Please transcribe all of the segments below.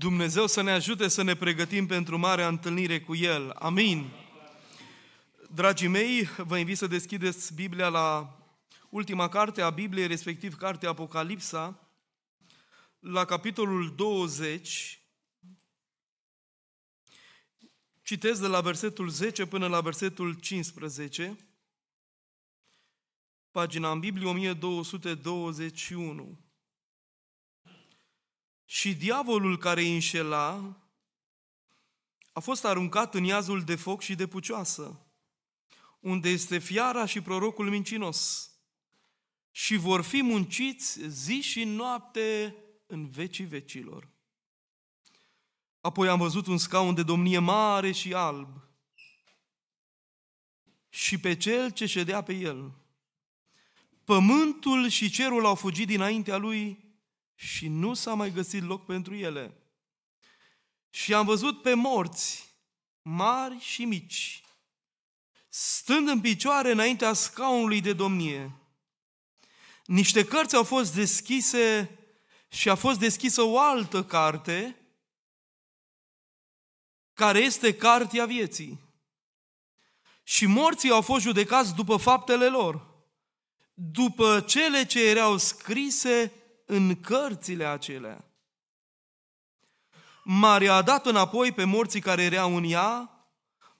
Dumnezeu să ne ajute să ne pregătim pentru marea întâlnire cu El. Amin. Dragii mei, vă invit să deschideți Biblia la ultima carte a Bibliei, respectiv cartea Apocalipsa, la capitolul 20. Citesc de la versetul 10 până la versetul 15. Pagina în Biblie 1221. Și diavolul care îi înșela a fost aruncat în iazul de foc și de pucioasă, unde este fiara și prorocul mincinos. Și vor fi munciți zi și noapte în vecii vecilor. Apoi am văzut un scaun de domnie mare și alb și pe cel ce ședea pe el. Pământul și cerul au fugit dinaintea lui și nu s-a mai găsit loc pentru ele. Și am văzut pe morți, mari și mici, stând în picioare înaintea scaunului de domnie. Niște cărți au fost deschise și a fost deschisă o altă carte, care este cartea vieții. Și morții au fost judecați după faptele lor, după cele ce erau scrise în cărțile acelea. Maria a dat înapoi pe morții care erau în ea,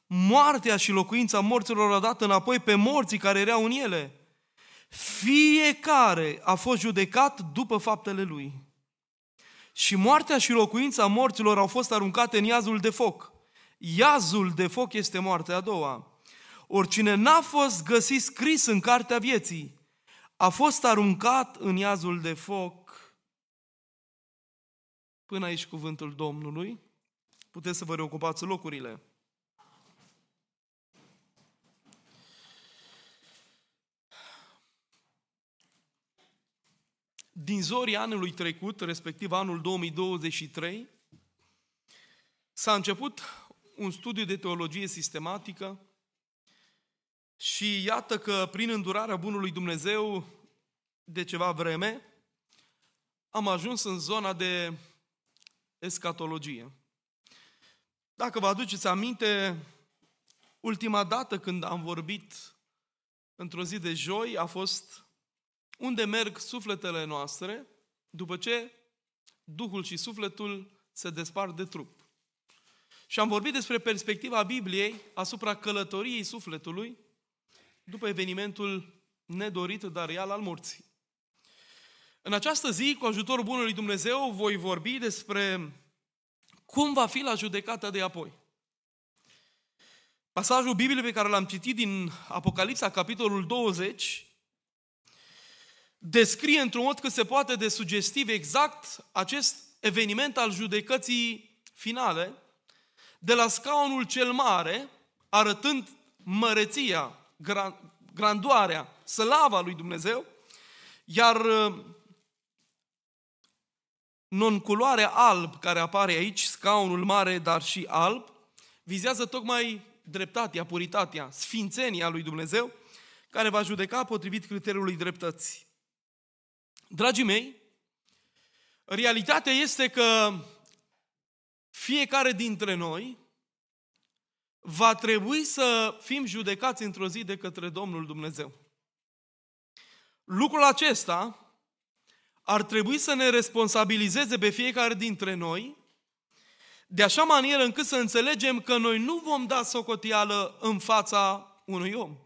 moartea și locuința morților a dat înapoi pe morții care erau în ele. Fiecare a fost judecat după faptele lui. Și moartea și locuința morților au fost aruncate în iazul de foc. Iazul de foc este moartea a doua. Oricine n-a fost găsit scris în cartea vieții, a fost aruncat în iazul de foc. Până aici cuvântul Domnului. Puteți să vă reocupați locurile. Din zorii anului trecut, respectiv anul 2023, s-a început un studiu de teologie sistematică și iată că prin îndurarea Bunului Dumnezeu de ceva vreme am ajuns în zona de escatologie. Dacă vă aduceți aminte, ultima dată când am vorbit într-o zi de joi a fost unde merg sufletele noastre după ce Duhul și sufletul se despart de trup. Și am vorbit despre perspectiva Bibliei asupra călătoriei sufletului după evenimentul nedorit, dar real al morții. În această zi, cu ajutorul Bunului Dumnezeu, voi vorbi despre cum va fi la judecata de apoi. Pasajul Bibliei pe care l-am citit din Apocalipsa, capitolul 20, descrie într-un mod cât se poate de sugestiv exact acest eveniment al judecății finale, de la scaunul cel mare, arătând măreția, grandoarea, slava lui Dumnezeu, iar uh, non-culoarea alb care apare aici, scaunul mare, dar și alb, vizează tocmai dreptatea, puritatea, sfințenia lui Dumnezeu, care va judeca potrivit criteriului dreptății. Dragii mei, realitatea este că fiecare dintre noi va trebui să fim judecați într-o zi de către Domnul Dumnezeu. Lucrul acesta ar trebui să ne responsabilizeze pe fiecare dintre noi de așa manieră încât să înțelegem că noi nu vom da socoteală în fața unui om.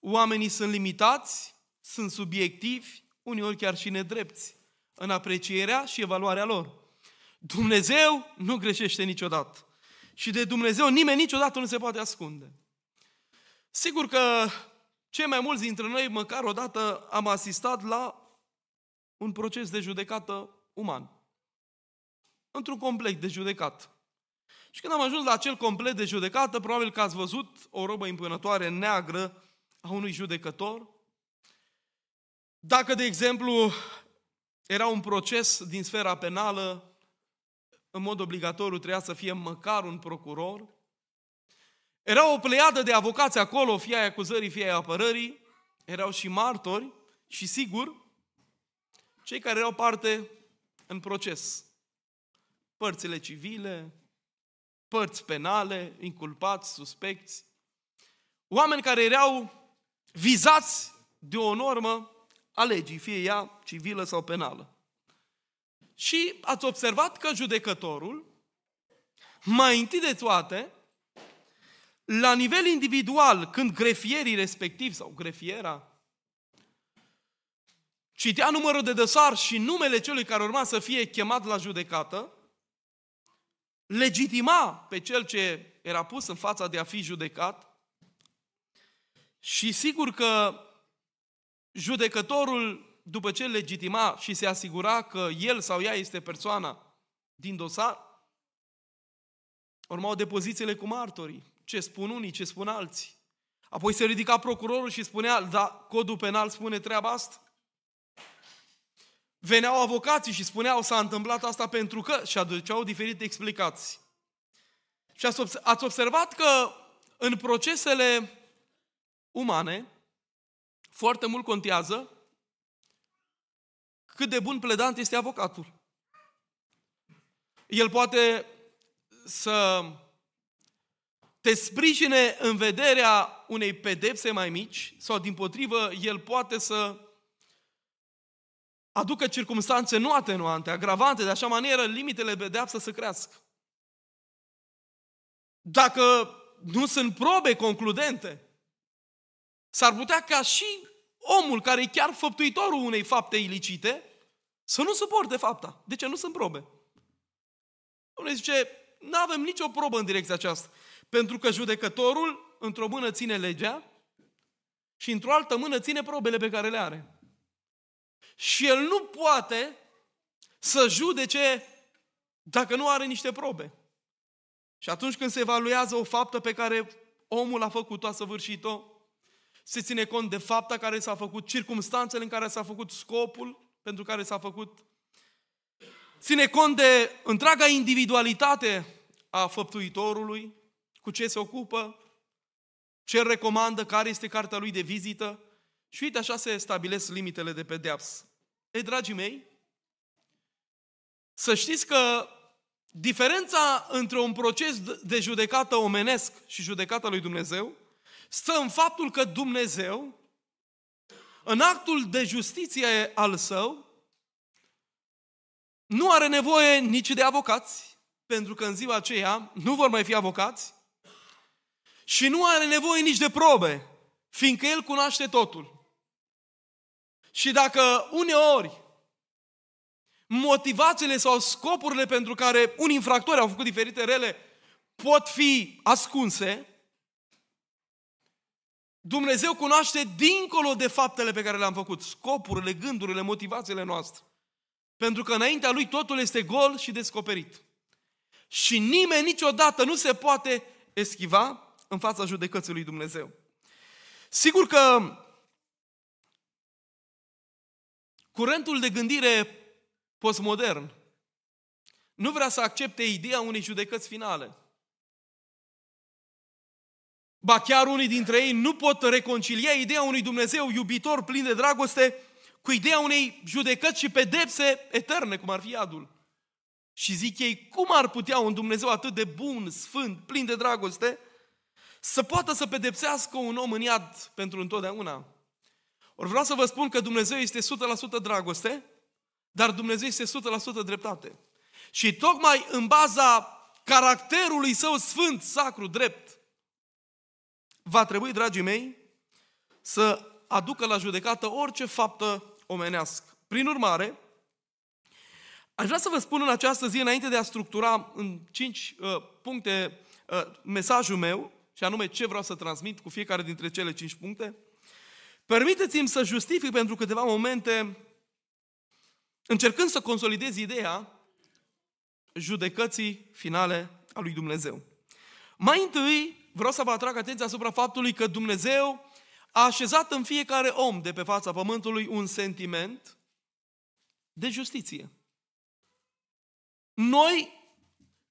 Oamenii sunt limitați, sunt subiectivi, uneori chiar și nedrepți în aprecierea și evaluarea lor. Dumnezeu nu greșește niciodată. Și de Dumnezeu nimeni niciodată nu se poate ascunde. Sigur că cei mai mulți dintre noi, măcar odată, am asistat la un proces de judecată uman. Într-un complet de judecată. Și când am ajuns la acel complet de judecată, probabil că ați văzut o robă impunătoare neagră a unui judecător. Dacă, de exemplu, era un proces din sfera penală, în mod obligatoriu trebuia să fie măcar un procuror. Era o pleiadă de avocați acolo, fie ai acuzării, fie ai apărării. Erau și martori și, sigur, cei care erau parte în proces. părțile civile, părți penale, inculpați, suspecți, oameni care erau vizați de o normă a legii, fie ea civilă sau penală. Și ați observat că judecătorul, mai întâi de toate, la nivel individual, când grefierii respectivi sau grefiera citea numărul de dosar și numele celui care urma să fie chemat la judecată, legitima pe cel ce era pus în fața de a fi judecat și sigur că judecătorul, după ce legitima și se asigura că el sau ea este persoana din dosar, urmau depozițiile cu martorii, ce spun unii, ce spun alții. Apoi se ridica procurorul și spunea, da, codul penal spune treaba asta. Veneau avocații și spuneau, s-a întâmplat asta pentru că, și aduceau diferite explicații. Și ați observat că în procesele umane, foarte mult contează cât de bun pledant este avocatul. El poate să te sprijine în vederea unei pedepse mai mici sau din potrivă el poate să aducă circumstanțe nu atenuante, agravante, de așa manieră limitele pedeapsă să crească. Dacă nu sunt probe concludente, s-ar putea ca și omul care e chiar făptuitorul unei fapte ilicite să nu suporte fapta. De ce? Nu sunt probe. Domnule zice, nu avem nicio probă în direcția aceasta. Pentru că judecătorul într-o mână ține legea și într-o altă mână ține probele pe care le are. Și el nu poate să judece dacă nu are niște probe. Și atunci când se evaluează o faptă pe care omul a făcut-o, a săvârșit-o, se ține cont de fapta care s-a făcut, circumstanțele în care s-a făcut, scopul pentru care s-a făcut, ține cont de întreaga individualitate a făptuitorului, cu ce se ocupă, ce recomandă, care este cartea lui de vizită și uite așa se stabilesc limitele de pedeapsă. Ei, dragii mei, să știți că diferența între un proces de judecată omenesc și judecata lui Dumnezeu stă în faptul că Dumnezeu, în actul de justiție al său, nu are nevoie nici de avocați, pentru că în ziua aceea nu vor mai fi avocați, și nu are nevoie nici de probe, fiindcă El cunoaște totul. Și dacă uneori motivațiile sau scopurile pentru care un infractor au făcut diferite rele pot fi ascunse, Dumnezeu cunoaște dincolo de faptele pe care le-am făcut, scopurile, gândurile, motivațiile noastre. Pentru că înaintea Lui totul este gol și descoperit. Și nimeni niciodată nu se poate eschiva în fața judecății lui Dumnezeu. Sigur că curentul de gândire postmodern nu vrea să accepte ideea unei judecăți finale. Ba chiar unii dintre ei nu pot reconcilia ideea unui Dumnezeu iubitor, plin de dragoste, cu ideea unei judecăți și pedepse eterne, cum ar fi iadul. Și zic ei, cum ar putea un Dumnezeu atât de bun, sfânt, plin de dragoste, să poată să pedepsească un om în iad pentru întotdeauna? Ori vreau să vă spun că Dumnezeu este 100% dragoste, dar Dumnezeu este 100% dreptate. Și tocmai în baza caracterului său sfânt, sacru, drept, va trebui, dragii mei, să aducă la judecată orice faptă omenească. Prin urmare, aș vrea să vă spun în această zi, înainte de a structura în cinci uh, puncte uh, mesajul meu, și anume ce vreau să transmit cu fiecare dintre cele cinci puncte, permiteți-mi să justific pentru câteva momente, încercând să consolidez ideea judecății finale a lui Dumnezeu. Mai întâi, vreau să vă atrag atenția asupra faptului că Dumnezeu a așezat în fiecare om de pe fața pământului un sentiment de justiție. Noi,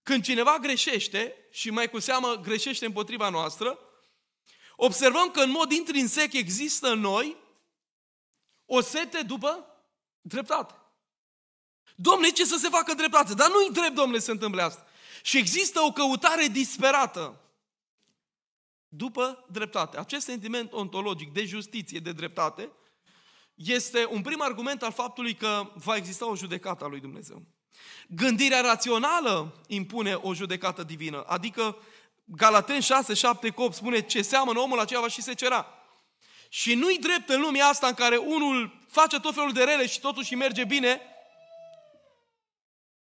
când cineva greșește, și mai cu seamă greșește împotriva noastră, observăm că în mod intrinsec există în noi o sete după dreptate. Domne, ce să se facă dreptate? Dar nu-i drept, domnule, să se întâmple asta. Și există o căutare disperată după dreptate. Acest sentiment ontologic de justiție, de dreptate, este un prim argument al faptului că va exista o judecată a lui Dumnezeu. Gândirea rațională impune o judecată divină, adică Galaten 6, 7, 8 spune ce seamănă omul aceea va și se cera. Și nu-i drept în lumea asta în care unul face tot felul de rele și totuși merge bine,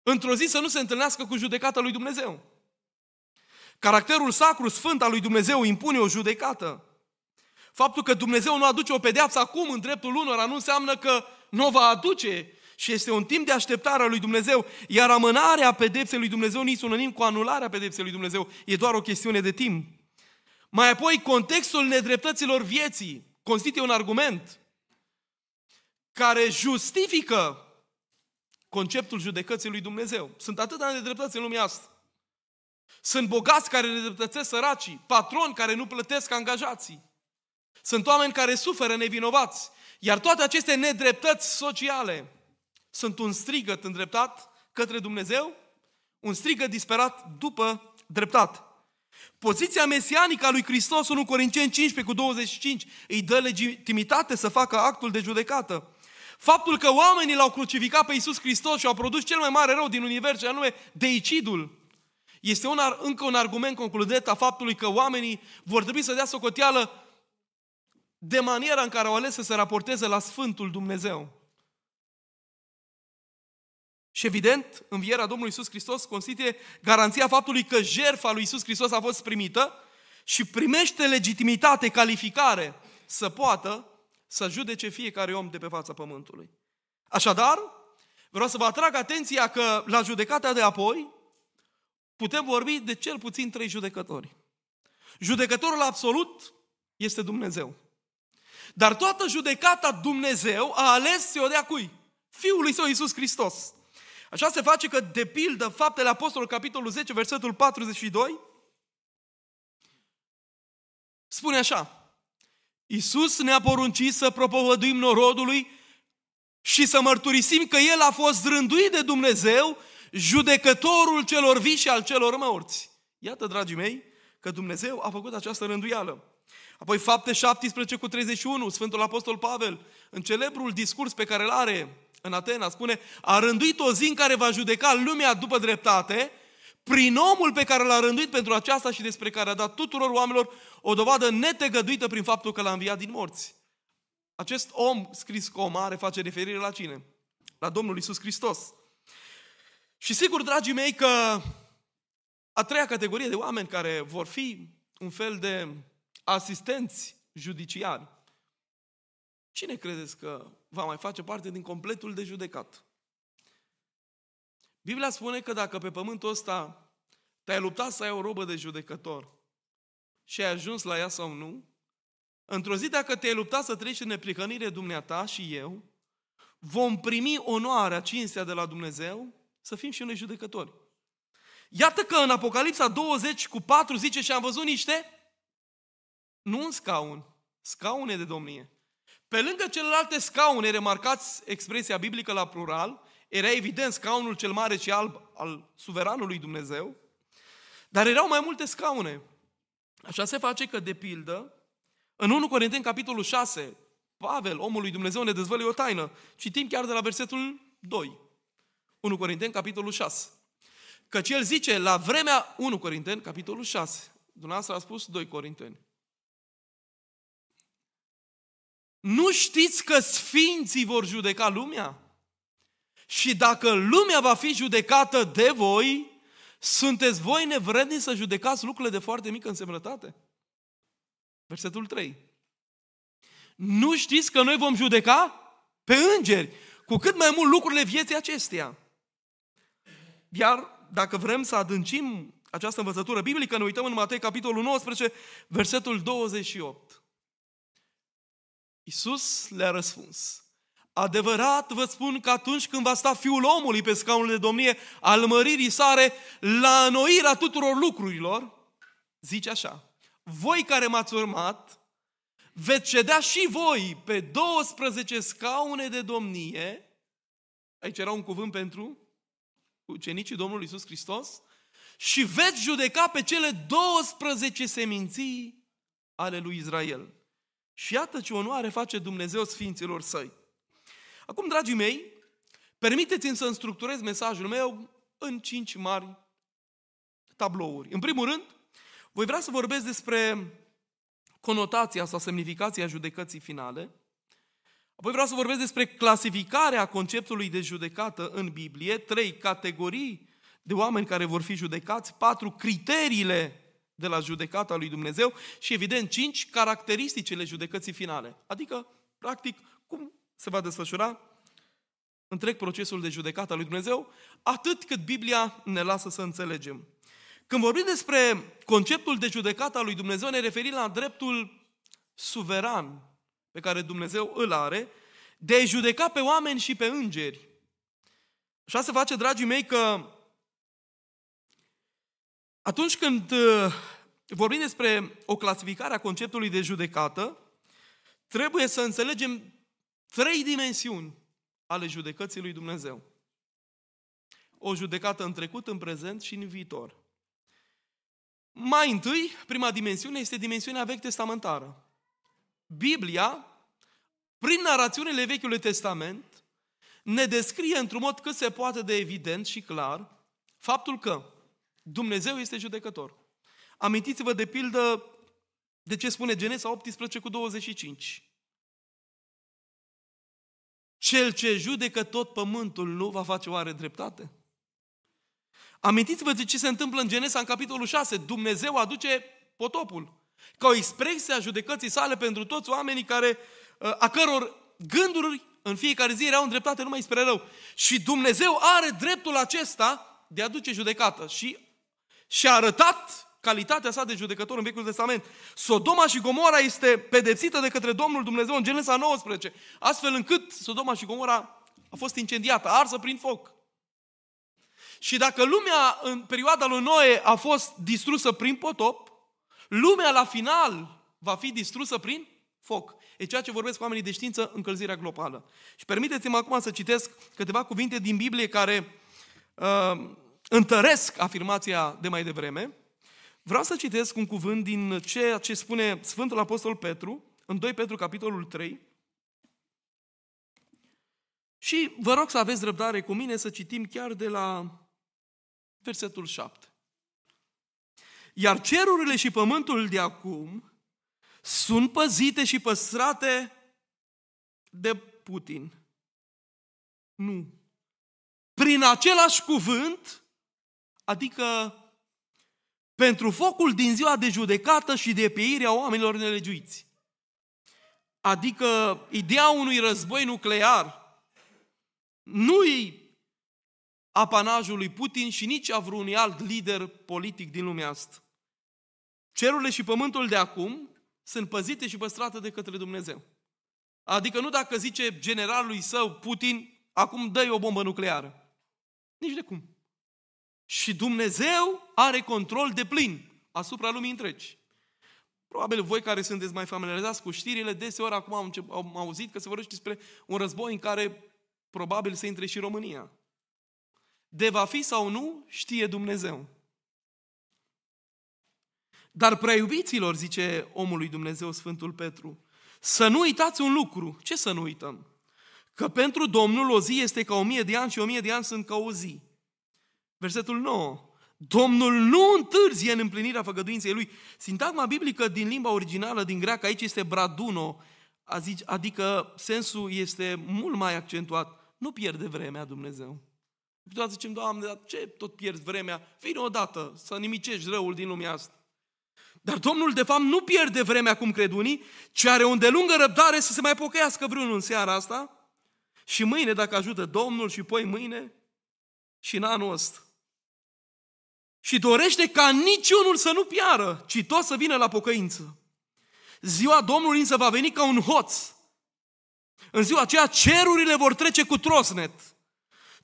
într-o zi să nu se întâlnească cu judecata lui Dumnezeu. Caracterul sacru, sfânt al lui Dumnezeu impune o judecată. Faptul că Dumnezeu nu aduce o pedeapsă acum în dreptul unora nu înseamnă că nu o va aduce și este un timp de așteptare a lui Dumnezeu, iar amânarea pedepsei lui Dumnezeu nu sunonim cu anularea pedepsei lui Dumnezeu, e doar o chestiune de timp. Mai apoi, contextul nedreptăților vieții constituie un argument care justifică conceptul judecății lui Dumnezeu. Sunt atâtea nedreptăți în lumea asta. Sunt bogați care nedreptățesc săracii, patroni care nu plătesc angajații. Sunt oameni care suferă nevinovați. Iar toate aceste nedreptăți sociale sunt un strigăt îndreptat către Dumnezeu, un strigăt disperat după dreptate. Poziția mesianică a lui Hristos, 1 Corinteni 15 cu 25, îi dă legitimitate să facă actul de judecată. Faptul că oamenii l-au crucificat pe Iisus Hristos și au produs cel mai mare rău din univers, anume deicidul, este un, încă un argument concludent a faptului că oamenii vor trebui să dea socoteală de maniera în care au ales să se raporteze la Sfântul Dumnezeu. Și evident, învierea Domnului Isus Hristos constituie garanția faptului că jertfa lui Isus Hristos a fost primită și primește legitimitate, calificare să poată să judece fiecare om de pe fața pământului. Așadar, vreau să vă atrag atenția că la judecata de apoi putem vorbi de cel puțin trei judecători. Judecătorul absolut este Dumnezeu. Dar toată judecata Dumnezeu a ales să o dea cui? Fiului său Iisus Hristos. Așa se face că, de pildă, Faptele Apostolului, capitolul 10, versetul 42, spune așa, Iisus ne-a poruncit să propovăduim norodului și să mărturisim că El a fost rânduit de Dumnezeu, judecătorul celor vii și al celor morți. Iată, dragii mei, că Dumnezeu a făcut această rânduială. Apoi fapte 17 cu 31, Sfântul Apostol Pavel, în celebrul discurs pe care îl are în Atena, spune, a rânduit o zi în care va judeca lumea după dreptate, prin omul pe care l-a rânduit pentru aceasta și despre care a dat tuturor oamenilor o dovadă netegăduită prin faptul că l-a înviat din morți. Acest om scris cu o mare face referire la cine? La Domnul Isus Hristos. Și sigur, dragii mei, că a treia categorie de oameni care vor fi un fel de asistenți judiciari. Cine credeți că va mai face parte din completul de judecat? Biblia spune că dacă pe pământul ăsta te-ai luptat să ai o robă de judecător și ai ajuns la ea sau nu, într-o zi dacă te-ai luptat să treci în neprihănire dumneata și eu, vom primi onoarea, cinstea de la Dumnezeu să fim și noi judecători. Iată că în Apocalipsa 20 cu 4 zice și am văzut niște nu un scaun, scaune de domnie. Pe lângă celelalte scaune, remarcați expresia biblică la plural, era evident scaunul cel mare și alb al suveranului Dumnezeu, dar erau mai multe scaune. Așa se face că, de pildă, în 1 Corinteni, capitolul 6, Pavel, omul lui Dumnezeu, ne dezvăluie o taină. Citim chiar de la versetul 2. 1 Corinteni, capitolul 6. Căci el zice, la vremea 1 Corinteni, capitolul 6. Dumneavoastră a spus 2 Corinteni. Nu știți că sfinții vor judeca lumea? Și dacă lumea va fi judecată de voi, sunteți voi nevredni să judecați lucrurile de foarte mică însemnătate? Versetul 3. Nu știți că noi vom judeca pe îngeri, cu cât mai mult lucrurile vieții acesteia. Iar dacă vrem să adâncim această învățătură biblică, ne uităm în Matei, capitolul 19, versetul 28. Iisus le-a răspuns, adevărat vă spun că atunci când va sta Fiul omului pe scaunul de domnie al măririi sare, la înnoirea tuturor lucrurilor, zice așa, voi care m-ați urmat, veți cedea și voi pe 12 scaune de domnie aici era un cuvânt pentru ucenicii Domnului Isus Hristos, și veți judeca pe cele 12 seminții ale lui Israel. Și iată ce onoare face Dumnezeu Sfinților Săi. Acum, dragii mei, permiteți-mi să-mi structurez mesajul meu în cinci mari tablouri. În primul rând, voi vrea să vorbesc despre conotația sau semnificația judecății finale. Apoi vreau să vorbesc despre clasificarea conceptului de judecată în Biblie, trei categorii de oameni care vor fi judecați, patru criteriile de la judecata lui Dumnezeu și, evident, cinci caracteristicile judecății finale. Adică, practic, cum se va desfășura întreg procesul de judecată al lui Dumnezeu, atât cât Biblia ne lasă să înțelegem. Când vorbim despre conceptul de judecată al lui Dumnezeu, ne referim la dreptul suveran pe care Dumnezeu îl are de a judeca pe oameni și pe îngeri. Așa se face, dragii mei, că atunci când uh, vorbim despre o clasificare a conceptului de judecată, trebuie să înțelegem trei dimensiuni ale judecății lui Dumnezeu. O judecată în trecut, în prezent și în viitor. Mai întâi, prima dimensiune este dimensiunea vechi testamentară. Biblia, prin narațiunile Vechiului Testament, ne descrie într-un mod cât se poate de evident și clar faptul că Dumnezeu este judecător. Amintiți-vă de pildă de ce spune Genesa 18 cu 25. Cel ce judecă tot pământul nu va face oare dreptate? Amintiți-vă de ce se întâmplă în Genesa în capitolul 6. Dumnezeu aduce potopul. Ca o expresie a judecății sale pentru toți oamenii care, uh, a căror gânduri în fiecare zi erau îndreptate numai spre rău. Și Dumnezeu are dreptul acesta de a duce judecată. Și și a arătat calitatea sa de judecător în Vechiul Testament. Sodoma și Gomora este pedepsită de către Domnul Dumnezeu în Genesa 19, astfel încât Sodoma și Gomora a fost incendiată, arsă prin foc. Și dacă lumea în perioada lui Noe a fost distrusă prin potop, lumea la final va fi distrusă prin foc. E ceea ce vorbesc cu oamenii de știință, încălzirea globală. Și permiteți-mi acum să citesc câteva cuvinte din Biblie care uh, întăresc afirmația de mai devreme, vreau să citesc un cuvânt din ceea ce spune Sfântul Apostol Petru, în 2 Petru, capitolul 3, și vă rog să aveți răbdare cu mine să citim chiar de la versetul 7. Iar cerurile și pământul de acum sunt păzite și păstrate de Putin. Nu. Prin același cuvânt adică pentru focul din ziua de judecată și de peire a oamenilor nelegiuiți. Adică ideea unui război nuclear nu-i apanajul lui Putin și nici a vreunui alt lider politic din lumea asta. Cerurile și pământul de acum sunt păzite și păstrate de către Dumnezeu. Adică nu dacă zice generalului său, Putin, acum dă o bombă nucleară. Nici de cum. Și Dumnezeu are control de plin asupra lumii întregi. Probabil voi care sunteți mai familiarizați cu știrile, deseori acum am, am auzit că se vorbește despre un război în care probabil să intre și România. De va fi sau nu, știe Dumnezeu. Dar prea iubiților, zice omului Dumnezeu Sfântul Petru, să nu uitați un lucru. Ce să nu uităm? Că pentru Domnul o zi este ca o mie de ani și o mie de ani sunt ca o zi. Versetul 9. Domnul nu întârzie în împlinirea făgăduinței lui. Sintagma biblică din limba originală, din greacă, aici este braduno, adică sensul este mult mai accentuat. Nu pierde vremea Dumnezeu. Câteodată zicem, Doamne, dar ce tot pierzi vremea? Vine odată să nimicești răul din lumea asta. Dar Domnul, de fapt, nu pierde vremea cum cred unii, ci are o îndelungă răbdare să se mai pocăiască vreunul în seara asta și mâine, dacă ajută Domnul, și poi mâine și în anul ăsta și dorește ca niciunul să nu piară, ci tot să vină la pocăință. Ziua Domnului însă va veni ca un hoț. În ziua aceea cerurile vor trece cu trosnet.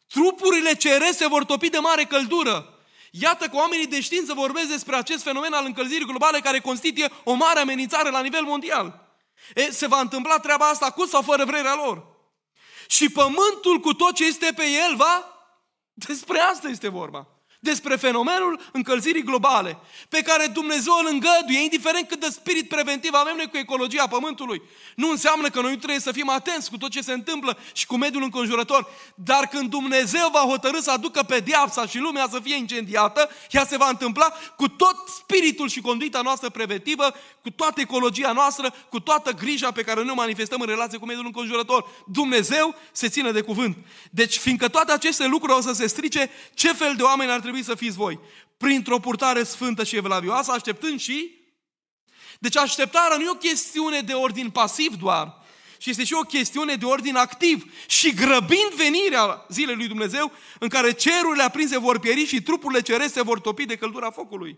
Trupurile cerese vor topi de mare căldură. Iată că oamenii de știință vorbesc despre acest fenomen al încălzirii globale care constituie o mare amenințare la nivel mondial. E, se va întâmpla treaba asta cu sau fără vrerea lor. și pământul cu tot ce este pe el va... Despre asta este vorba despre fenomenul încălzirii globale, pe care Dumnezeu îl îngăduie, indiferent cât de spirit preventiv avem noi cu ecologia Pământului. Nu înseamnă că noi nu trebuie să fim atenți cu tot ce se întâmplă și cu mediul înconjurător, dar când Dumnezeu va hotărâ să aducă pe diapsa și lumea să fie incendiată, ea se va întâmpla cu tot spiritul și conduita noastră preventivă, cu toată ecologia noastră, cu toată grija pe care noi o manifestăm în relație cu mediul înconjurător. Dumnezeu se ține de cuvânt. Deci, fiindcă toate aceste lucruri o să se strice, ce fel de oameni ar trebui trebui să fiți voi. Printr-o purtare sfântă și evlavioasă, așteptând și... Deci așteptarea nu e o chestiune de ordin pasiv doar, ci este și o chestiune de ordin activ. Și grăbind venirea zilei lui Dumnezeu, în care cerurile aprinse vor pieri și trupurile cerese vor topi de căldura focului.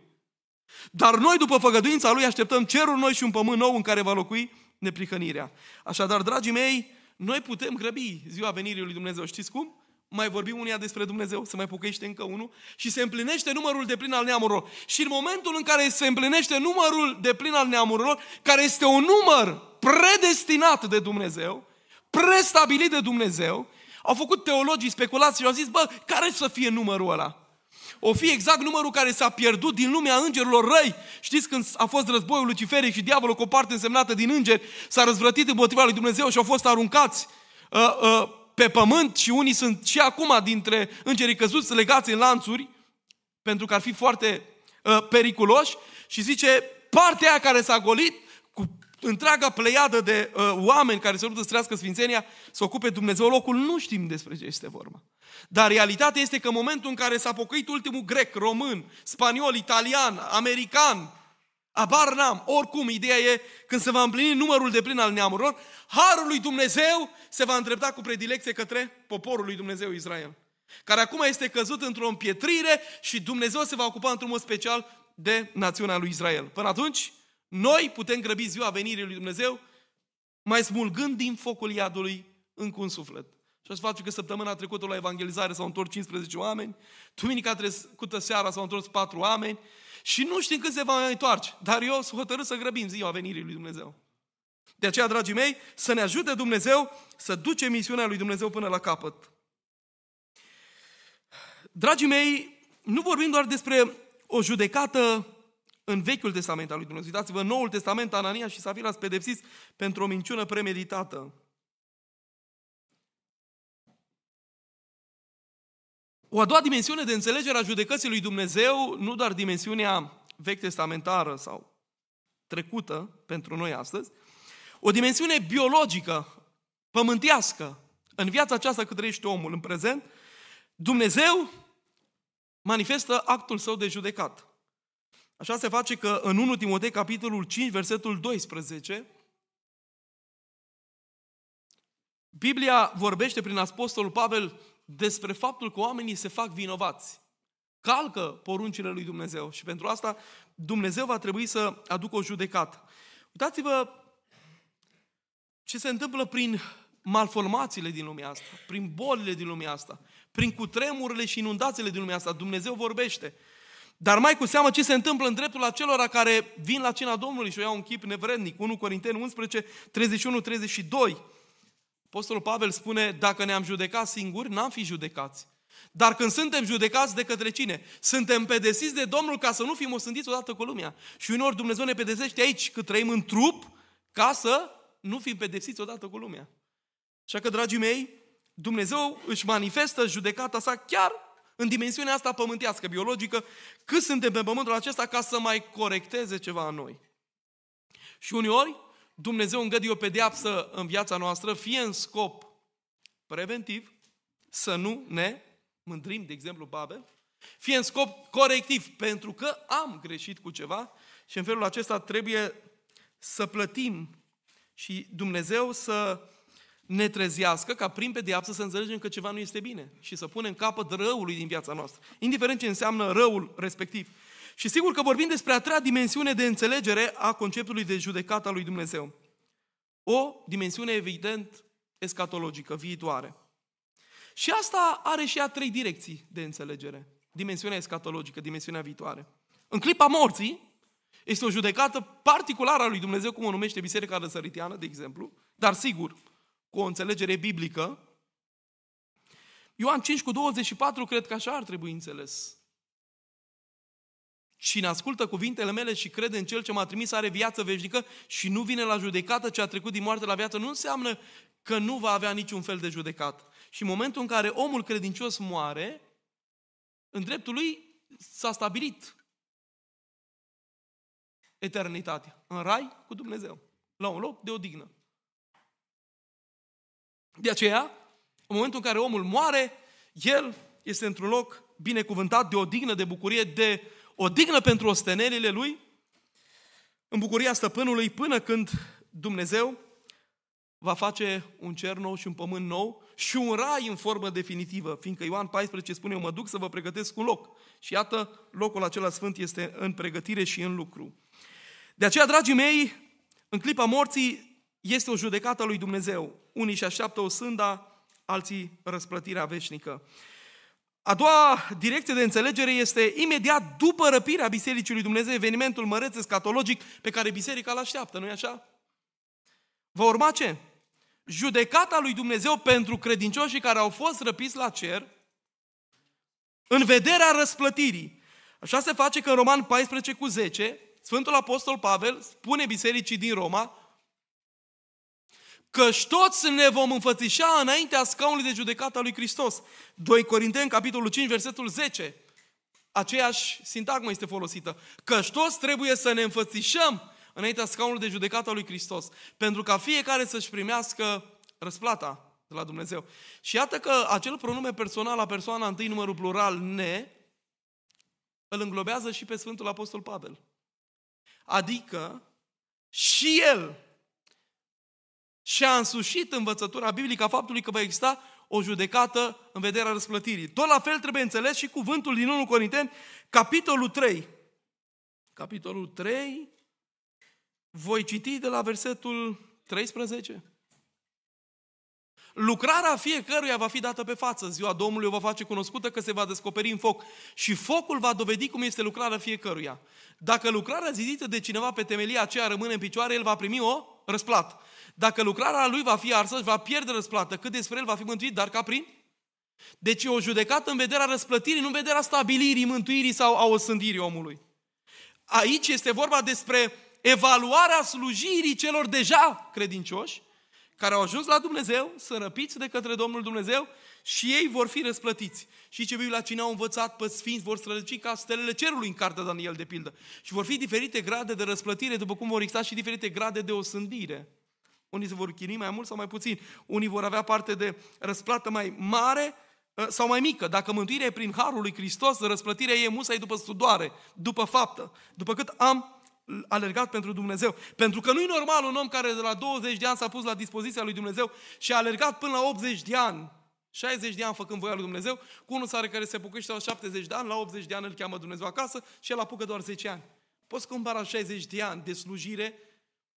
Dar noi, după făgăduința Lui, așteptăm cerul noi și un pământ nou în care va locui neprihănirea. Așadar, dragii mei, noi putem grăbi ziua venirii lui Dumnezeu. Știți cum? Mai vorbim unia despre Dumnezeu, se mai pocăiește încă unul și se împlinește numărul de plin al neamurilor. Și în momentul în care se împlinește numărul de plin al neamurilor, care este un număr predestinat de Dumnezeu, prestabilit de Dumnezeu, au făcut teologii speculații și au zis, bă, care să fie numărul ăla? O fi exact numărul care s-a pierdut din lumea îngerilor răi. Știți când a fost războiul luciferic și diavolul cu o parte însemnată din îngeri s-a răzvrătit împotriva lui Dumnezeu și au fost aruncați uh, uh, pe pământ și unii sunt și acum dintre îngerii căzuți legați în lanțuri, pentru că ar fi foarte uh, periculoși, și zice, partea aia care s-a golit, cu întreaga pleiadă de uh, oameni care se luptă să trăiască Sfințenia, să ocupe Dumnezeu locul, nu știm despre ce este vorba. Dar realitatea este că în momentul în care s-a pocăit ultimul grec, român, spaniol, italian, american, Abar n-am. Oricum, ideea e, când se va împlini numărul de plin al neamurilor, Harul lui Dumnezeu se va îndrepta cu predilecție către poporul lui Dumnezeu Israel. Care acum este căzut într-o împietrire și Dumnezeu se va ocupa într-un mod special de națiunea lui Israel. Până atunci, noi putem grăbi ziua venirii lui Dumnezeu mai smulgând din focul iadului încă un suflet. Și să face că săptămâna trecută la evangelizare s-au întors 15 oameni, duminica trecută seara s-au întors 4 oameni, și nu știm când se va mai întoarce. Dar eu sunt hotărât să grăbim ziua venirii lui Dumnezeu. De aceea, dragii mei, să ne ajute Dumnezeu să duce misiunea lui Dumnezeu până la capăt. Dragii mei, nu vorbim doar despre o judecată în Vechiul Testament al lui Dumnezeu. Uitați-vă, în Noul Testament, Anania și Safira sunt pedepsiți pentru o minciună premeditată. O a doua dimensiune de înțelegere a judecății lui Dumnezeu, nu doar dimensiunea vechi testamentară sau trecută pentru noi astăzi, o dimensiune biologică, pământească, în viața aceasta cât trăiește omul în prezent, Dumnezeu manifestă actul său de judecat. Așa se face că în 1 Timotei, capitolul 5, versetul 12, Biblia vorbește prin Apostolul Pavel despre faptul că oamenii se fac vinovați. Calcă poruncile lui Dumnezeu și pentru asta Dumnezeu va trebui să aducă o judecată. Uitați-vă ce se întâmplă prin malformațiile din lumea asta, prin bolile din lumea asta, prin cutremurile și inundațiile din lumea asta. Dumnezeu vorbește. Dar mai cu seamă ce se întâmplă în dreptul acelora care vin la cina Domnului și o iau un chip nevrednic. 1 Corinteni 11, 31-32. Apostolul Pavel spune, dacă ne-am judecat singuri, n-am fi judecați. Dar când suntem judecați de către cine? Suntem pedesiți de Domnul ca să nu fim osândiți odată cu lumea. Și uneori Dumnezeu ne pedesește aici, cât trăim în trup, ca să nu fim pedepsiți odată cu lumea. Așa că, dragii mei, Dumnezeu își manifestă judecata sa chiar în dimensiunea asta pământească, biologică, cât suntem pe pământul acesta ca să mai corecteze ceva în noi. Și uneori, Dumnezeu îngăduie o pedeapsă în viața noastră, fie în scop preventiv, să nu ne mândrim, de exemplu, Babel, fie în scop corectiv, pentru că am greșit cu ceva și în felul acesta trebuie să plătim și Dumnezeu să ne trezească ca prin pedeapsă să înțelegem că ceva nu este bine și să punem capăt răului din viața noastră, indiferent ce înseamnă răul respectiv. Și sigur că vorbim despre a treia dimensiune de înțelegere a conceptului de judecată a lui Dumnezeu. O dimensiune evident escatologică, viitoare. Și asta are și a trei direcții de înțelegere. Dimensiunea escatologică, dimensiunea viitoare. În clipa morții, este o judecată particulară a lui Dumnezeu, cum o numește Biserica Răsăritiană, de exemplu, dar sigur, cu o înțelegere biblică, Ioan 5 cu 24, cred că așa ar trebui înțeles. Cine ascultă cuvintele mele și crede în Cel ce m-a trimis are viață veșnică și nu vine la judecată ce a trecut din moarte la viață, nu înseamnă că nu va avea niciun fel de judecată. Și în momentul în care omul credincios moare, în dreptul lui s-a stabilit eternitatea. În rai cu Dumnezeu. La un loc de odihnă. De aceea, în momentul în care omul moare, el este într-un loc binecuvântat de odihnă, de bucurie, de odihnă pentru ostenelile lui, în bucuria stăpânului, până când Dumnezeu va face un cer nou și un pământ nou și un rai în formă definitivă, fiindcă Ioan 14 spune, eu mă duc să vă pregătesc un loc. Și iată, locul acela sfânt este în pregătire și în lucru. De aceea, dragii mei, în clipa morții este o judecată a lui Dumnezeu. Unii și așteaptă o sânda, alții răsplătirea veșnică. A doua direcție de înțelegere este imediat după răpirea Bisericii lui Dumnezeu, evenimentul măreț escatologic pe care biserica îl așteaptă, nu-i așa? Va urma ce? Judecata lui Dumnezeu pentru credincioșii care au fost răpiți la cer în vederea răsplătirii. Așa se face că în Roman 14 cu 10, Sfântul Apostol Pavel spune bisericii din Roma că toți ne vom înfățișa înaintea scaunului de judecată a lui Hristos. 2 Corinteni, capitolul 5, versetul 10. Aceeași sintagmă este folosită. Că toți trebuie să ne înfățișăm înaintea scaunului de judecată a lui Hristos. Pentru ca fiecare să-și primească răsplata de la Dumnezeu. Și iată că acel pronume personal la persoana întâi numărul plural ne îl înglobează și pe Sfântul Apostol Pavel. Adică și el și-a însușit învățătura biblică a faptului că va exista o judecată în vederea răsplătirii. Tot la fel trebuie înțeles și cuvântul din 1 Corinteni, capitolul 3. Capitolul 3, voi citi de la versetul 13. Lucrarea fiecăruia va fi dată pe față. Ziua Domnului o va face cunoscută că se va descoperi în foc. Și focul va dovedi cum este lucrarea fiecăruia. Dacă lucrarea zidită de cineva pe temelia aceea rămâne în picioare, el va primi o răsplată. Dacă lucrarea lui va fi arsă, va pierde răsplată. Cât despre el va fi mântuit, dar ca prin? Deci e o judecată în vederea răsplătirii, nu în vederea stabilirii, mântuirii sau a osândirii omului. Aici este vorba despre evaluarea slujirii celor deja credincioși, care au ajuns la Dumnezeu, sunt răpiți de către Domnul Dumnezeu și ei vor fi răsplătiți. Și ce Biblia cine au învățat pe sfinți vor străluci ca stelele cerului în cartea Daniel de pildă. Și vor fi diferite grade de răsplătire, după cum vor exista și diferite grade de osândire. Unii se vor chinui mai mult sau mai puțin. Unii vor avea parte de răsplată mai mare ă, sau mai mică. Dacă mântuirea e prin Harul lui Hristos, răsplătirea e musai după studoare, după faptă, după cât am alergat pentru Dumnezeu. Pentru că nu e normal un om care de la 20 de ani s-a pus la dispoziția lui Dumnezeu și a alergat până la 80 de ani, 60 de ani făcând voia lui Dumnezeu, cu unul sare care se apucă la 70 de ani, la 80 de ani îl cheamă Dumnezeu acasă și el apucă doar 10 ani. Poți compara 60 de ani de slujire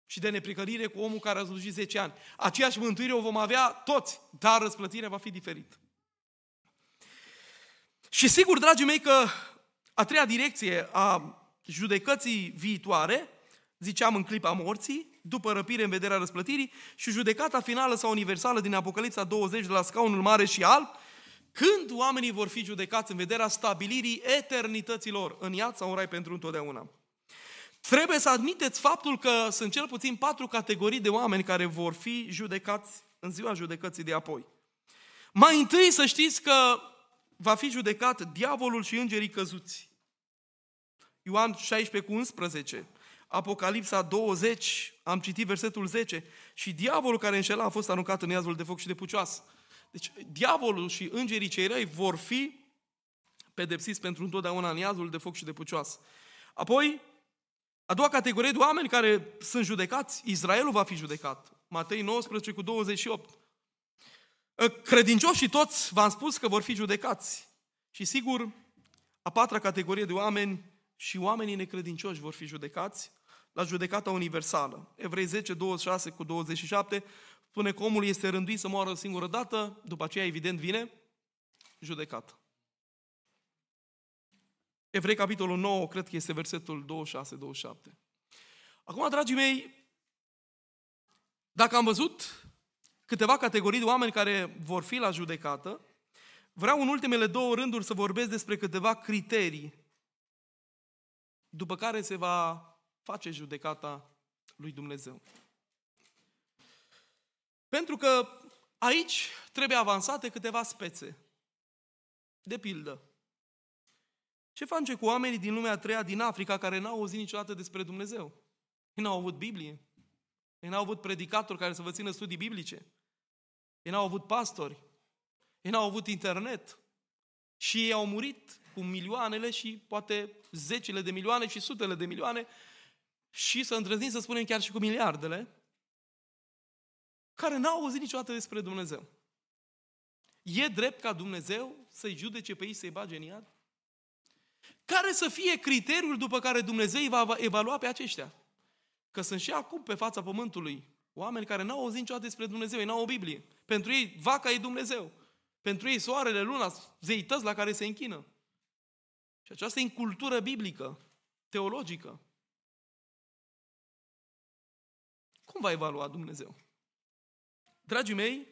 și de nepricărire cu omul care a slujit 10 ani. Aceeași mântuire o vom avea toți, dar răsplătirea va fi diferită. Și sigur, dragii mei, că a treia direcție a judecății viitoare, ziceam în clipa morții, după răpire în vederea răsplătirii, și judecata finală sau universală din Apocalipsa 20 de la scaunul mare și alb, când oamenii vor fi judecați în vederea stabilirii eternităților în iad sau în rai pentru întotdeauna. Trebuie să admiteți faptul că sunt cel puțin patru categorii de oameni care vor fi judecați în ziua judecății de apoi. Mai întâi să știți că va fi judecat diavolul și îngerii căzuți. Ioan 16 cu 11, Apocalipsa 20, am citit versetul 10, și diavolul care înșela a fost aruncat în iazul de foc și de pucioasă. Deci diavolul și îngerii cei răi vor fi pedepsiți pentru întotdeauna în iazul de foc și de pucioasă. Apoi, a doua categorie de oameni care sunt judecați, Israelul va fi judecat. Matei 19 cu 28. Credincioșii toți v-am spus că vor fi judecați. Și sigur, a patra categorie de oameni și oamenii necredincioși vor fi judecați la judecata universală. Evrei 10, 26 cu 27 spune că omul este rânduit să moară o singură dată, după aceea evident vine judecat. Evrei, capitolul 9, cred că este versetul 26-27. Acum, dragii mei, dacă am văzut câteva categorii de oameni care vor fi la judecată, Vreau în ultimele două rânduri să vorbesc despre câteva criterii după care se va face judecata lui Dumnezeu. Pentru că aici trebuie avansate câteva spețe. De pildă, ce face cu oamenii din lumea a treia din Africa care n-au auzit niciodată despre Dumnezeu? Ei n-au avut Biblie. Ei n-au avut predicatori care să vă țină studii biblice. Ei n-au avut pastori. Ei n-au avut internet. Și ei au murit cu milioanele și poate zecile de milioane și sutele de milioane și să îndrăznim să spunem chiar și cu miliardele, care n-au auzit niciodată despre Dumnezeu. E drept ca Dumnezeu să-i judece pe ei, să-i bage în iad? Care să fie criteriul după care Dumnezeu îi va evalua pe aceștia? Că sunt și acum pe fața pământului oameni care n-au auzit niciodată despre Dumnezeu, ei n-au o Biblie. Pentru ei vaca e Dumnezeu. Pentru ei soarele, luna, zeități la care se închină. Și aceasta e în cultură biblică, teologică. Cum va evalua Dumnezeu? Dragii mei,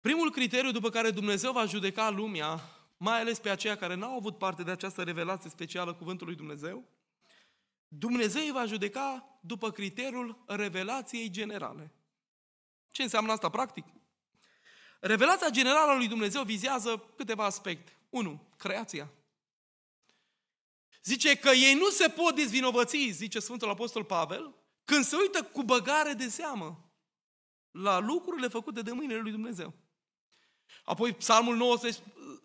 primul criteriu după care Dumnezeu va judeca lumea, mai ales pe aceia care n-au avut parte de această revelație specială cuvântului Dumnezeu, Dumnezeu îi va judeca după criteriul revelației generale. Ce înseamnă asta practic? Revelația generală a lui Dumnezeu vizează câteva aspecte. 1. Creația. Zice că ei nu se pot dezvinovăți, zice Sfântul Apostol Pavel, când se uită cu băgare de seamă la lucrurile făcute de mâinile lui Dumnezeu. Apoi Psalmul 19,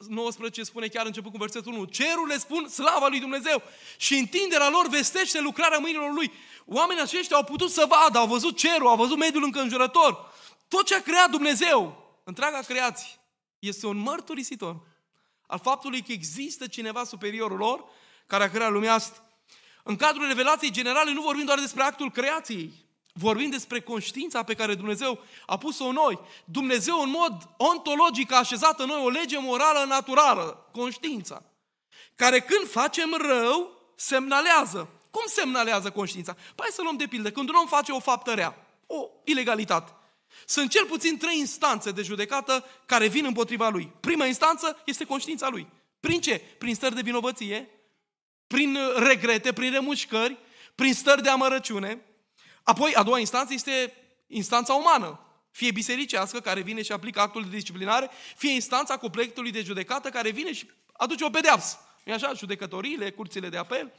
19 spune chiar început cu versetul 1, cerurile spun slava lui Dumnezeu și întinderea lor vestește lucrarea mâinilor lui. Oamenii aceștia au putut să vadă, au văzut cerul, au văzut mediul înconjurător. Tot ce a creat Dumnezeu, întreaga creație, este un mărturisitor al faptului că există cineva superiorul lor care a creat lumea asta. În cadrul revelației generale nu vorbim doar despre actul creației, vorbim despre conștiința pe care Dumnezeu a pus-o în noi. Dumnezeu în mod ontologic a așezat în noi o lege morală naturală, conștiința, care când facem rău, semnalează. Cum semnalează conștiința? Păi să luăm de pildă, când un om face o faptă rea, o ilegalitate, sunt cel puțin trei instanțe de judecată care vin împotriva lui. Prima instanță este conștiința lui. Prin ce? Prin stări de vinovăție, prin regrete, prin remușcări, prin stări de amărăciune. Apoi, a doua instanță este instanța umană, fie bisericească, care vine și aplică actul de disciplinare, fie instanța completului de judecată, care vine și aduce o pedeapsă. e așa? Judecătorile, curțile de apel,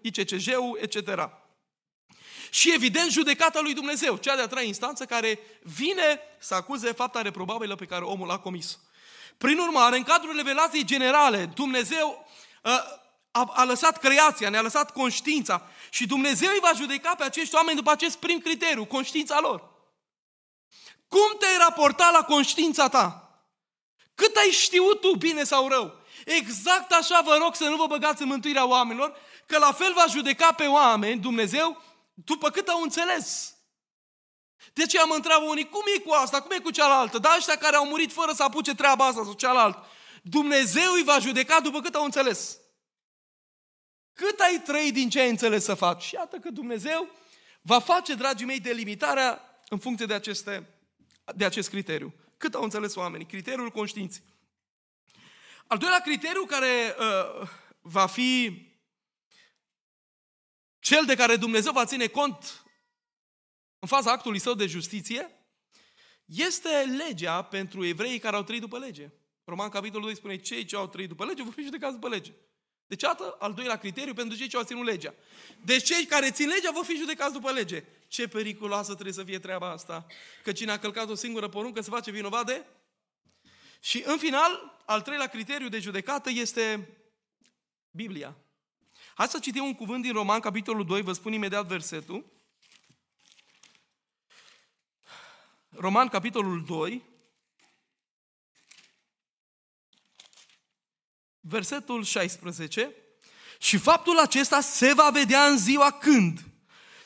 ICCJ-ul, etc. Și evident judecata lui Dumnezeu, cea de-a treia instanță care vine să acuze fapta reprobabilă pe care omul a comis. Prin urmare, în cadrul revelației generale, Dumnezeu uh, a, a lăsat creația, ne-a lăsat conștiința și Dumnezeu îi va judeca pe acești oameni după acest prim criteriu, conștiința lor. Cum te-ai raportat la conștiința ta? Cât ai știut tu, bine sau rău? Exact așa vă rog să nu vă băgați în mântuirea oamenilor, că la fel va judeca pe oameni Dumnezeu după cât au înțeles. De ce am întrebat unii, cum e cu asta, cum e cu cealaltă? Da, ăștia care au murit fără să apuce treaba asta sau cealaltă. Dumnezeu îi va judeca după cât au înțeles. Cât ai trăit din ce ai înțeles să faci? Și iată că Dumnezeu va face, dragii mei, delimitarea în funcție de, aceste, de acest criteriu. Cât au înțeles oamenii? Criteriul conștiinței. Al doilea criteriu care uh, va fi cel de care Dumnezeu va ține cont în faza actului său de justiție, este legea pentru evreii care au trăit după lege. Roman capitolul 2 spune, cei ce au trăit după lege vor fi judecați după lege. Deci, atât, al doilea criteriu pentru cei ce au ținut legea. Deci cei care țin legea vor fi judecați după lege. Ce periculoasă trebuie să fie treaba asta. Că cine a călcat o singură poruncă se face vinovat de... Și în final, al treilea criteriu de judecată este Biblia. Hai să citim un cuvânt din Roman, capitolul 2, vă spun imediat versetul. Roman, capitolul 2, versetul 16. Și faptul acesta se va vedea în ziua când,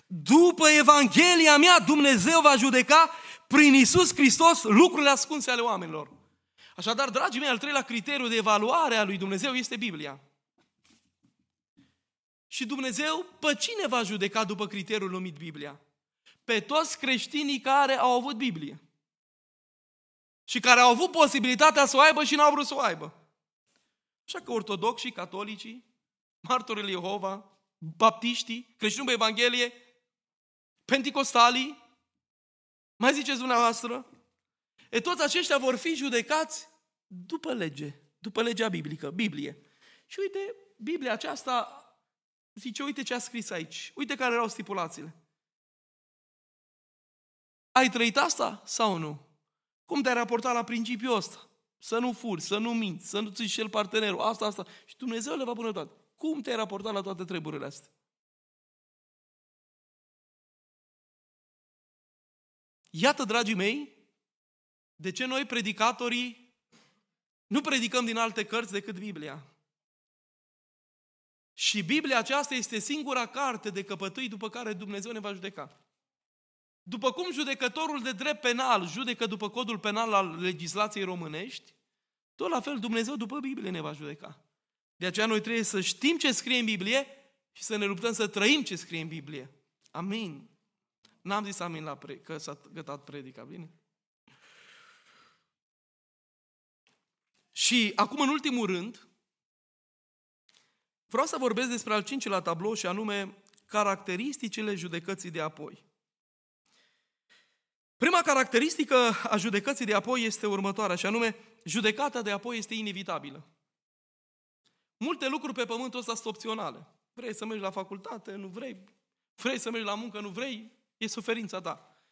după Evanghelia mea, Dumnezeu va judeca prin Isus Hristos lucrurile ascunse ale oamenilor. Așadar, dragii mei, al treilea criteriu de evaluare a lui Dumnezeu este Biblia. Și Dumnezeu pe cine va judeca după criteriul numit Biblia? Pe toți creștinii care au avut Biblie. și care au avut posibilitatea să o aibă și n-au vrut să o aibă. Așa că ortodoxii, catolicii, martorii Jehova, baptiștii, creștinii pe Evanghelie, penticostalii, mai ziceți dumneavoastră? E toți aceștia vor fi judecați după lege, după legea biblică, Biblie. Și uite, Biblia aceasta zice, uite ce a scris aici, uite care erau stipulațiile. Ai trăit asta sau nu? Cum te-ai raportat la principiul ăsta? Să nu furi, să nu minți, să nu ți el partenerul, asta, asta. Și Dumnezeu le va pune toate. Cum te-ai raportat la toate treburile astea? Iată, dragii mei, de ce noi, predicatorii, nu predicăm din alte cărți decât Biblia. Și Biblia aceasta este singura carte de căpătâi după care Dumnezeu ne va judeca. După cum judecătorul de drept penal judecă după codul penal al legislației românești, tot la fel Dumnezeu după Biblie ne va judeca. De aceea noi trebuie să știm ce scrie în Biblie și să ne luptăm să trăim ce scrie în Biblie. Amin. N-am zis amin la pre- că s-a gătat predica, bine? Și acum, în ultimul rând, vreau să vorbesc despre al cincilea tablou și anume caracteristicile judecății de apoi. Prima caracteristică a judecății de apoi este următoarea, și anume, judecata de apoi este inevitabilă. Multe lucruri pe pământul ăsta sunt opționale. Vrei să mergi la facultate, nu vrei. Vrei să mergi la muncă, nu vrei. E suferința ta.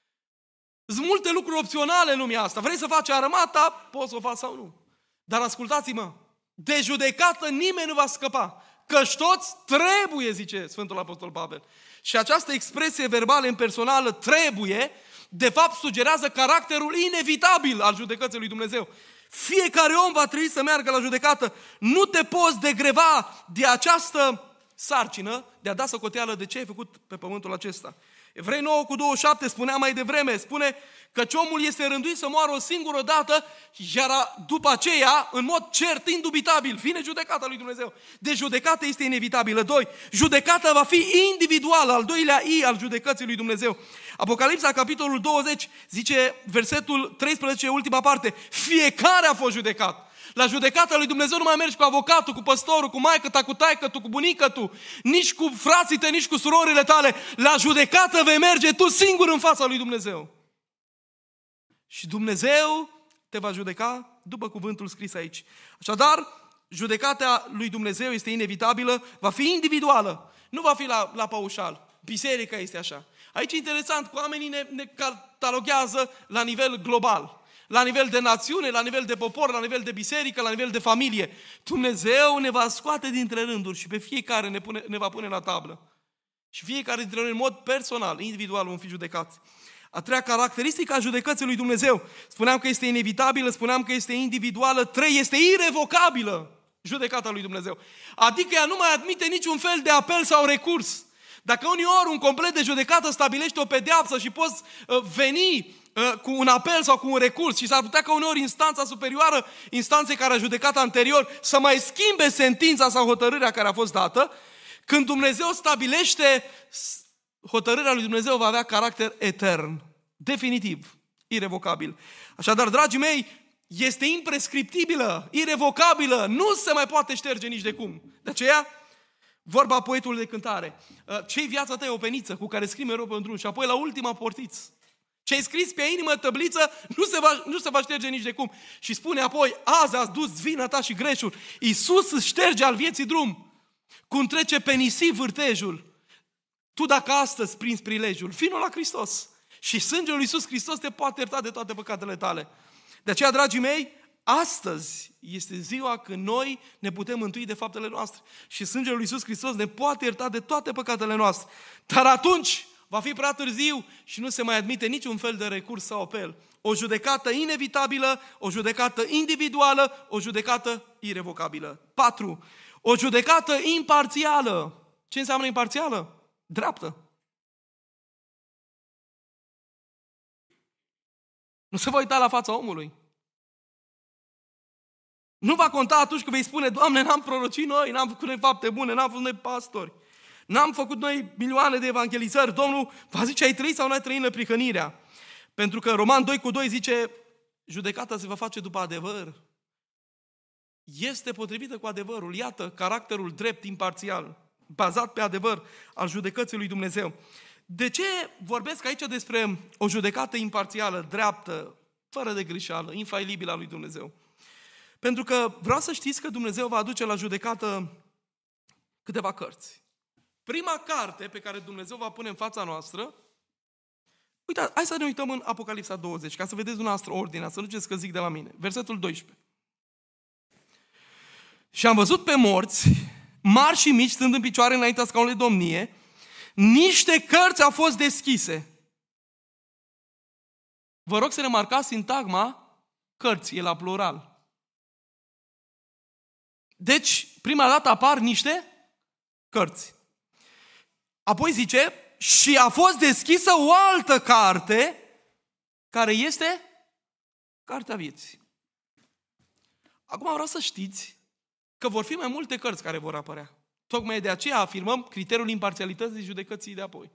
Sunt multe lucruri opționale în lumea asta. Vrei să faci armata, poți să o faci sau nu. Dar ascultați-mă, de judecată nimeni nu va scăpa. Căci toți trebuie, zice Sfântul Apostol Pavel. Și această expresie verbală impersonală, trebuie, de fapt sugerează caracterul inevitabil al judecății lui Dumnezeu. Fiecare om va trebui să meargă la judecată. Nu te poți degreva de această sarcină de a da socoteală de ce ai făcut pe pământul acesta. Evrei 9 cu 27 spunea mai devreme, spune că omul este rânduit să moară o singură dată, iar după aceea, în mod cert, indubitabil, vine judecata lui Dumnezeu. De judecată este inevitabilă. Doi, judecata va fi individuală, al doilea I al judecății lui Dumnezeu. Apocalipsa, capitolul 20, zice versetul 13, ultima parte, fiecare a fost judecat. La judecata lui Dumnezeu nu mai mergi cu avocatul, cu păstorul, cu maică ta, cu taică tu, cu bunică tu, nici cu frații tăi, nici cu surorile tale. La judecată vei merge tu singur în fața lui Dumnezeu. Și Dumnezeu te va judeca după cuvântul scris aici. Așadar, judecata lui Dumnezeu este inevitabilă, va fi individuală, nu va fi la, la paușal. Biserica este așa. Aici e interesant, că oamenii ne, ne cataloghează la nivel global la nivel de națiune, la nivel de popor, la nivel de biserică, la nivel de familie. Dumnezeu ne va scoate dintre rânduri și pe fiecare ne, pune, ne va pune la tablă. Și fiecare dintre noi, în mod personal, individual, vom fi judecați. A treia caracteristică a judecății lui Dumnezeu. Spuneam că este inevitabilă, spuneam că este individuală. Trei, este irevocabilă judecata lui Dumnezeu. Adică ea nu mai admite niciun fel de apel sau recurs. Dacă uneori un complet de judecată stabilește o pedeapsă și poți uh, veni uh, cu un apel sau cu un recurs și s-ar putea ca uneori instanța superioară, instanței care a judecat anterior, să mai schimbe sentința sau hotărârea care a fost dată, când Dumnezeu stabilește, hotărârea lui Dumnezeu va avea caracter etern, definitiv, irevocabil. Așadar, dragii mei, este imprescriptibilă, irevocabilă, nu se mai poate șterge nici de cum. De aceea, Vorba poetului de cântare. Uh, ce-i viața ta e o peniță cu care scrie mereu pe un drum și apoi la ultima portiță. Ce-ai scris pe inimă tăbliță nu se, va, nu se va șterge nici de cum. Și spune apoi, azi ați dus vina ta și greșul. Iisus îți șterge al vieții drum. Cum trece pe nisip vârtejul. Tu dacă astăzi prinzi prilejul, vină la Hristos. Și sângele lui Iisus Hristos te poate ierta de toate păcatele tale. De aceea, dragii mei, Astăzi este ziua când noi ne putem mântui de faptele noastre și sângele lui Iisus Hristos ne poate ierta de toate păcatele noastre. Dar atunci va fi prea târziu și nu se mai admite niciun fel de recurs sau apel. O judecată inevitabilă, o judecată individuală, o judecată irevocabilă. 4. O judecată imparțială. Ce înseamnă imparțială? Dreaptă. Nu se va uita la fața omului. Nu va conta atunci când vei spune, Doamne, n-am prorocit noi, n-am făcut noi fapte bune, n-am făcut noi pastori, n-am făcut noi milioane de evangelizări. Domnul va zice, ai trăit sau nu ai trăit în prihănirea? Pentru că Roman 2 cu 2 zice, judecata se va face după adevăr, este potrivită cu adevărul. Iată caracterul drept, imparțial, bazat pe adevăr al judecății lui Dumnezeu. De ce vorbesc aici despre o judecată imparțială, dreaptă, fără de greșeală, infailibilă a lui Dumnezeu? Pentru că vreau să știți că Dumnezeu va aduce la judecată câteva cărți. Prima carte pe care Dumnezeu va pune în fața noastră, uite, hai să ne uităm în Apocalipsa 20, ca să vedeți dumneavoastră ordinea, să nu ziceți că zic de la mine. Versetul 12. Și am văzut pe morți, mari și mici, stând în picioare înaintea scaunului domnie, niște cărți au fost deschise. Vă rog să remarcați sintagma cărți, e la plural. Deci, prima dată apar niște cărți. Apoi zice, și a fost deschisă o altă carte, care este Cartea Vieții. Acum vreau să știți că vor fi mai multe cărți care vor apărea. Tocmai de aceea afirmăm criteriul imparțialității judecății de apoi.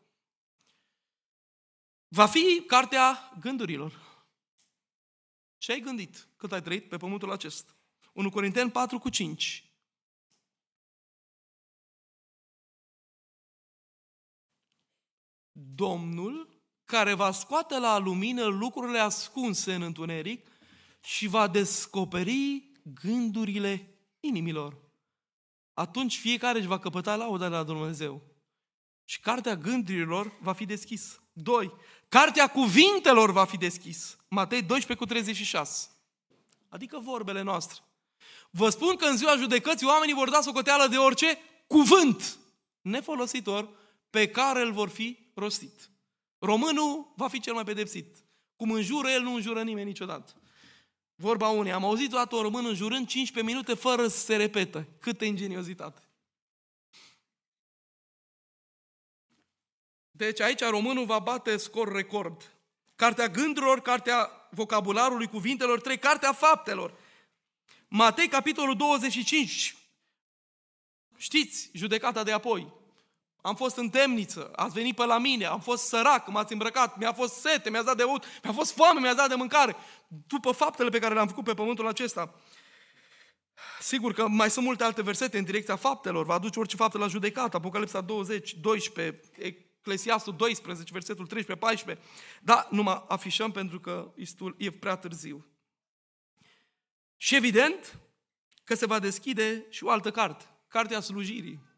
Va fi cartea gândurilor. Ce ai gândit cât ai trăit pe pământul acesta? 1 Corinteni 4 cu 5. Domnul care va scoate la lumină lucrurile ascunse în întuneric și va descoperi gândurile inimilor. Atunci fiecare își va căpăta lauda de la Dumnezeu. Și cartea gândurilor va fi deschis. 2. Cartea cuvintelor va fi deschis. Matei 12 cu 36. Adică vorbele noastre. Vă spun că în ziua judecății oamenii vor da socoteală de orice cuvânt nefolositor pe care îl vor fi rostit. Românul va fi cel mai pedepsit. Cum înjură el, nu înjură nimeni niciodată. Vorba unei, am auzit toată o român înjurând 15 minute fără să se repetă. Câtă ingeniozitate! Deci aici românul va bate scor record. Cartea gândurilor, cartea vocabularului cuvintelor, trei, cartea faptelor. Matei, capitolul 25. Știți, judecata de apoi. Am fost în temniță, ați venit pe la mine, am fost sărac, m-ați îmbrăcat, mi-a fost sete, mi-a dat de ut, mi-a fost foame, mi-a dat de mâncare. După faptele pe care le-am făcut pe pământul acesta. Sigur că mai sunt multe alte versete în direcția faptelor, va aduce orice faptă la judecată, Apocalipsa 20, 12, Eclesiastul 12, versetul 13, 14, dar nu mă afișăm pentru că e prea târziu. Și evident că se va deschide și o altă carte, Cartea Slujirii.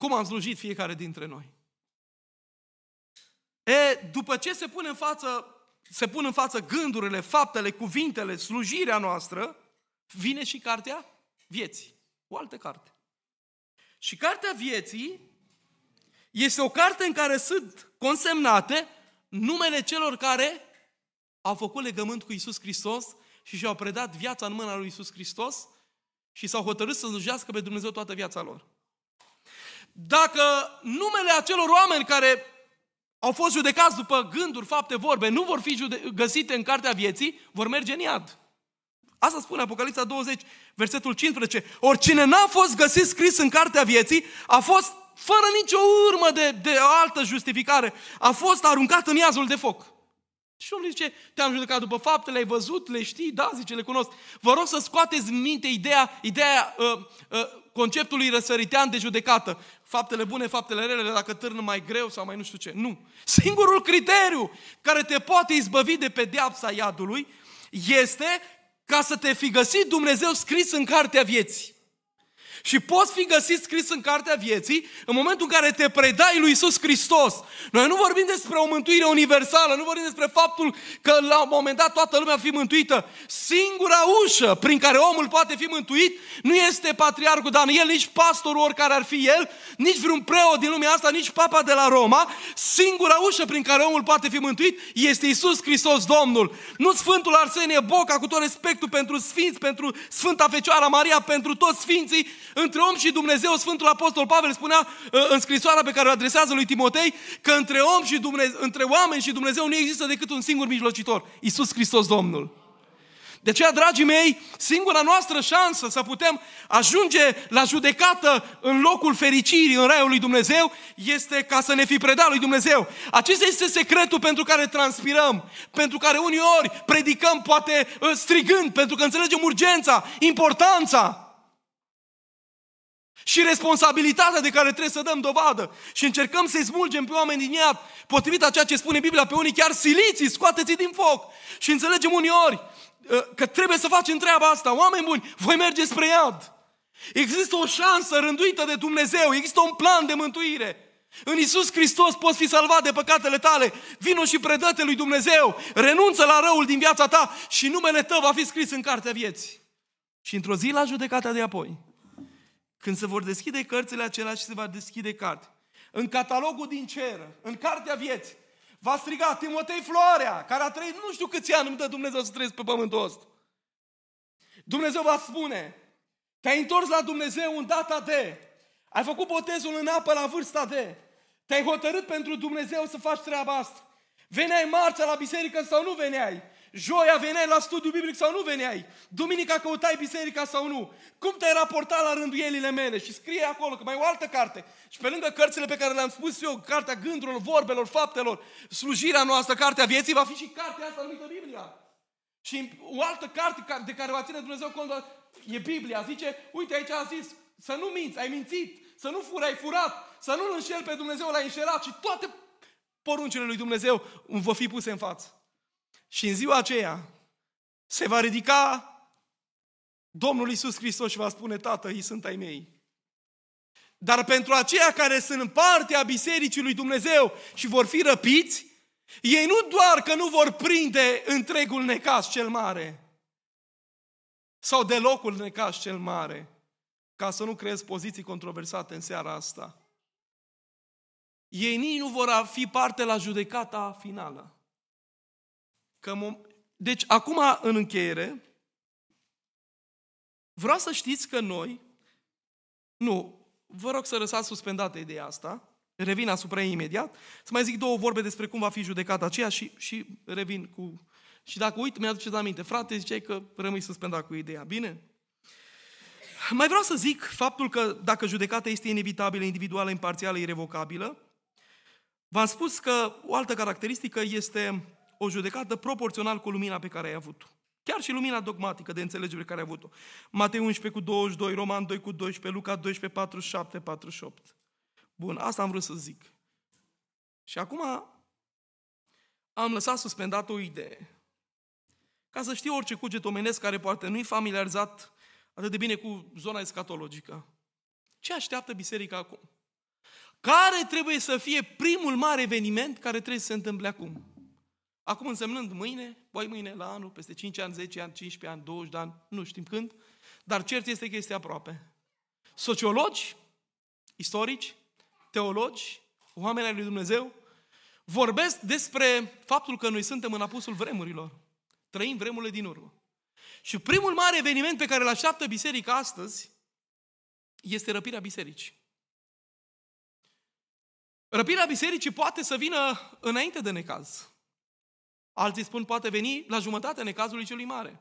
Cum am slujit fiecare dintre noi? E, după ce se pune în față, se pun în față gândurile, faptele, cuvintele, slujirea noastră, vine și cartea vieții. O altă carte. Și cartea vieții este o carte în care sunt consemnate numele celor care au făcut legământ cu Isus Hristos și și-au predat viața în mâna lui Isus Hristos și s-au hotărât să slujească pe Dumnezeu toată viața lor. Dacă numele acelor oameni care au fost judecați după gânduri, fapte, vorbe, nu vor fi jude- găsite în cartea vieții, vor merge în iad. Asta spune Apocalipsa 20, versetul 15. Oricine n-a fost găsit scris în cartea vieții, a fost fără nicio urmă de, de altă justificare, a fost aruncat în iazul de foc. Și omul zice, te-am judecat după faptele, ai văzut, le știi, da, zice, le cunosc. Vă rog să scoateți în minte ideea, ideea uh, uh, conceptului răsăritean de judecată. Faptele bune, faptele rele, dacă târnă mai greu sau mai nu știu ce. Nu. Singurul criteriu care te poate izbăvi de pedeapsa iadului este ca să te fi găsit Dumnezeu scris în cartea vieții. Și poți fi găsit scris în cartea vieții în momentul în care te predai lui Isus Hristos. Noi nu vorbim despre o mântuire universală, nu vorbim despre faptul că la un moment dat toată lumea fi mântuită. Singura ușă prin care omul poate fi mântuit nu este patriarhul Daniel, nici pastorul oricare ar fi el, nici vreun preot din lumea asta, nici papa de la Roma. Singura ușă prin care omul poate fi mântuit este Isus Hristos Domnul. Nu Sfântul Arsenie Boca, cu tot respectul pentru Sfinți, pentru Sfânta Fecioara Maria, pentru toți Sfinții, între om și Dumnezeu, Sfântul Apostol Pavel spunea uh, în scrisoarea pe care o adresează lui Timotei că între om și Dumnezeu, între oameni și Dumnezeu nu există decât un singur mijlocitor, Isus Hristos Domnul. De aceea, dragii mei, singura noastră șansă să putem ajunge la judecată în locul fericirii, în raiul lui Dumnezeu, este ca să ne fi predat lui Dumnezeu. Acesta este secretul pentru care transpirăm, pentru care uneori predicăm, poate strigând, pentru că înțelegem urgența, importanța și responsabilitatea de care trebuie să dăm dovadă și încercăm să-i smulgem pe oameni din iad, potrivit a ceea ce spune Biblia, pe unii chiar siliți, scoateți din foc. Și înțelegem uneori uh, că trebuie să facem treaba asta. Oameni buni, voi merge spre iad. Există o șansă rânduită de Dumnezeu, există un plan de mântuire. În Isus Hristos poți fi salvat de păcatele tale. Vino și predă lui Dumnezeu. Renunță la răul din viața ta și numele tău va fi scris în cartea vieții. Și într-o zi la judecata de apoi, când se vor deschide cărțile acelea și se va deschide carte. În catalogul din cer, în cartea vieții, va striga Timotei Floarea, care a trăit nu știu câți ani îmi dă Dumnezeu să trăiesc pe pământul ăsta. Dumnezeu va spune, te-ai întors la Dumnezeu în data de, ai făcut botezul în apă la vârsta de, te-ai hotărât pentru Dumnezeu să faci treaba asta. Veneai marța la biserică sau nu veneai? Joia veneai la studiu biblic sau nu veneai? Duminica căutai biserica sau nu? Cum te-ai raportat la rânduielile mele? Și scrie acolo că mai e o altă carte. Și pe lângă cărțile pe care le-am spus eu, cartea gândurilor, vorbelor, faptelor, slujirea noastră, cartea vieții, va fi și cartea asta numită Biblia. Și o altă carte de care va ține Dumnezeu cont e Biblia. Zice, uite aici a zis, să nu minți, ai mințit, să nu furi, ai furat, să nu-L înșel pe Dumnezeu, l-ai înșelat și toate poruncile lui Dumnezeu vor fi puse în față. Și în ziua aceea se va ridica Domnul Isus Hristos și va spune, Tată, ei sunt ai mei. Dar pentru aceia care sunt partea Bisericii lui Dumnezeu și vor fi răpiți, ei nu doar că nu vor prinde întregul necas cel mare, sau delocul necas cel mare, ca să nu creezi poziții controversate în seara asta. Ei nici nu vor fi parte la judecata finală. Că deci, acum, în încheiere, vreau să știți că noi, nu, vă rog să lăsați suspendată ideea asta, revin asupra ei imediat, să mai zic două vorbe despre cum va fi judecata aceea și, și revin cu... Și dacă uit, mi-aduceți aminte. Frate, ziceai că rămâi suspendat cu ideea. Bine? Mai vreau să zic faptul că dacă judecata este inevitabilă, individuală, imparțială, irrevocabilă, v-am spus că o altă caracteristică este o judecată proporțional cu lumina pe care ai avut-o. Chiar și lumina dogmatică de înțelegere pe care ai avut-o. Matei 11 cu 22, Roman 2 cu 12, Luca 12, 47, 48. Bun, asta am vrut să zic. Și acum am lăsat suspendat o idee. Ca să știu orice cuget omenesc care poate nu-i familiarizat atât de bine cu zona escatologică. Ce așteaptă biserica acum? Care trebuie să fie primul mare eveniment care trebuie să se întâmple acum? Acum însemnând mâine, voi mâine la anul, peste 5 ani, 10 ani, 15 ani, 20 de ani, nu știm când, dar cert este că este aproape. Sociologi, istorici, teologi, oameni ai lui Dumnezeu, vorbesc despre faptul că noi suntem în apusul vremurilor. Trăim vremurile din urmă. Și primul mare eveniment pe care îl așteaptă biserica astăzi este răpirea bisericii. Răpirea bisericii poate să vină înainte de necaz. Alții spun poate veni la jumătatea necazului celui mare.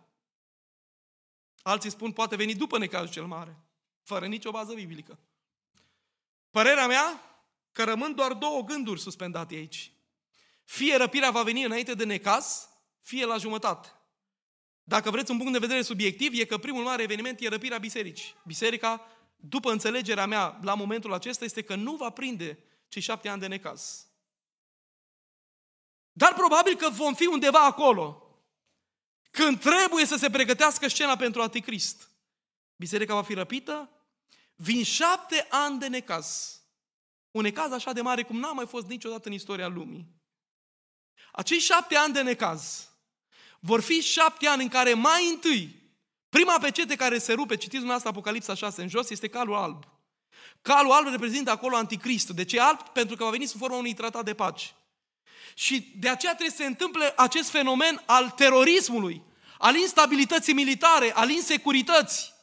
Alții spun poate veni după necazul cel mare, fără nicio bază biblică. Părerea mea că rămân doar două gânduri suspendate aici. Fie răpirea va veni înainte de necaz, fie la jumătate. Dacă vreți un punct de vedere subiectiv, e că primul mare eveniment e răpirea bisericii. Biserica, după înțelegerea mea la momentul acesta, este că nu va prinde cei șapte ani de necaz. Dar probabil că vom fi undeva acolo. Când trebuie să se pregătească scena pentru Anticrist. Biserica va fi răpită, vin șapte ani de necaz. Un necaz așa de mare cum n-a mai fost niciodată în istoria lumii. Acei șapte ani de necaz vor fi șapte ani în care mai întâi, prima pecete care se rupe, citiți dumneavoastră Apocalipsa 6 în jos, este calul alb. Calul alb reprezintă acolo anticristul. De ce alb? Pentru că va veni sub forma unui tratat de pace. Și de aceea trebuie să se întâmple acest fenomen al terorismului, al instabilității militare, al insecurității.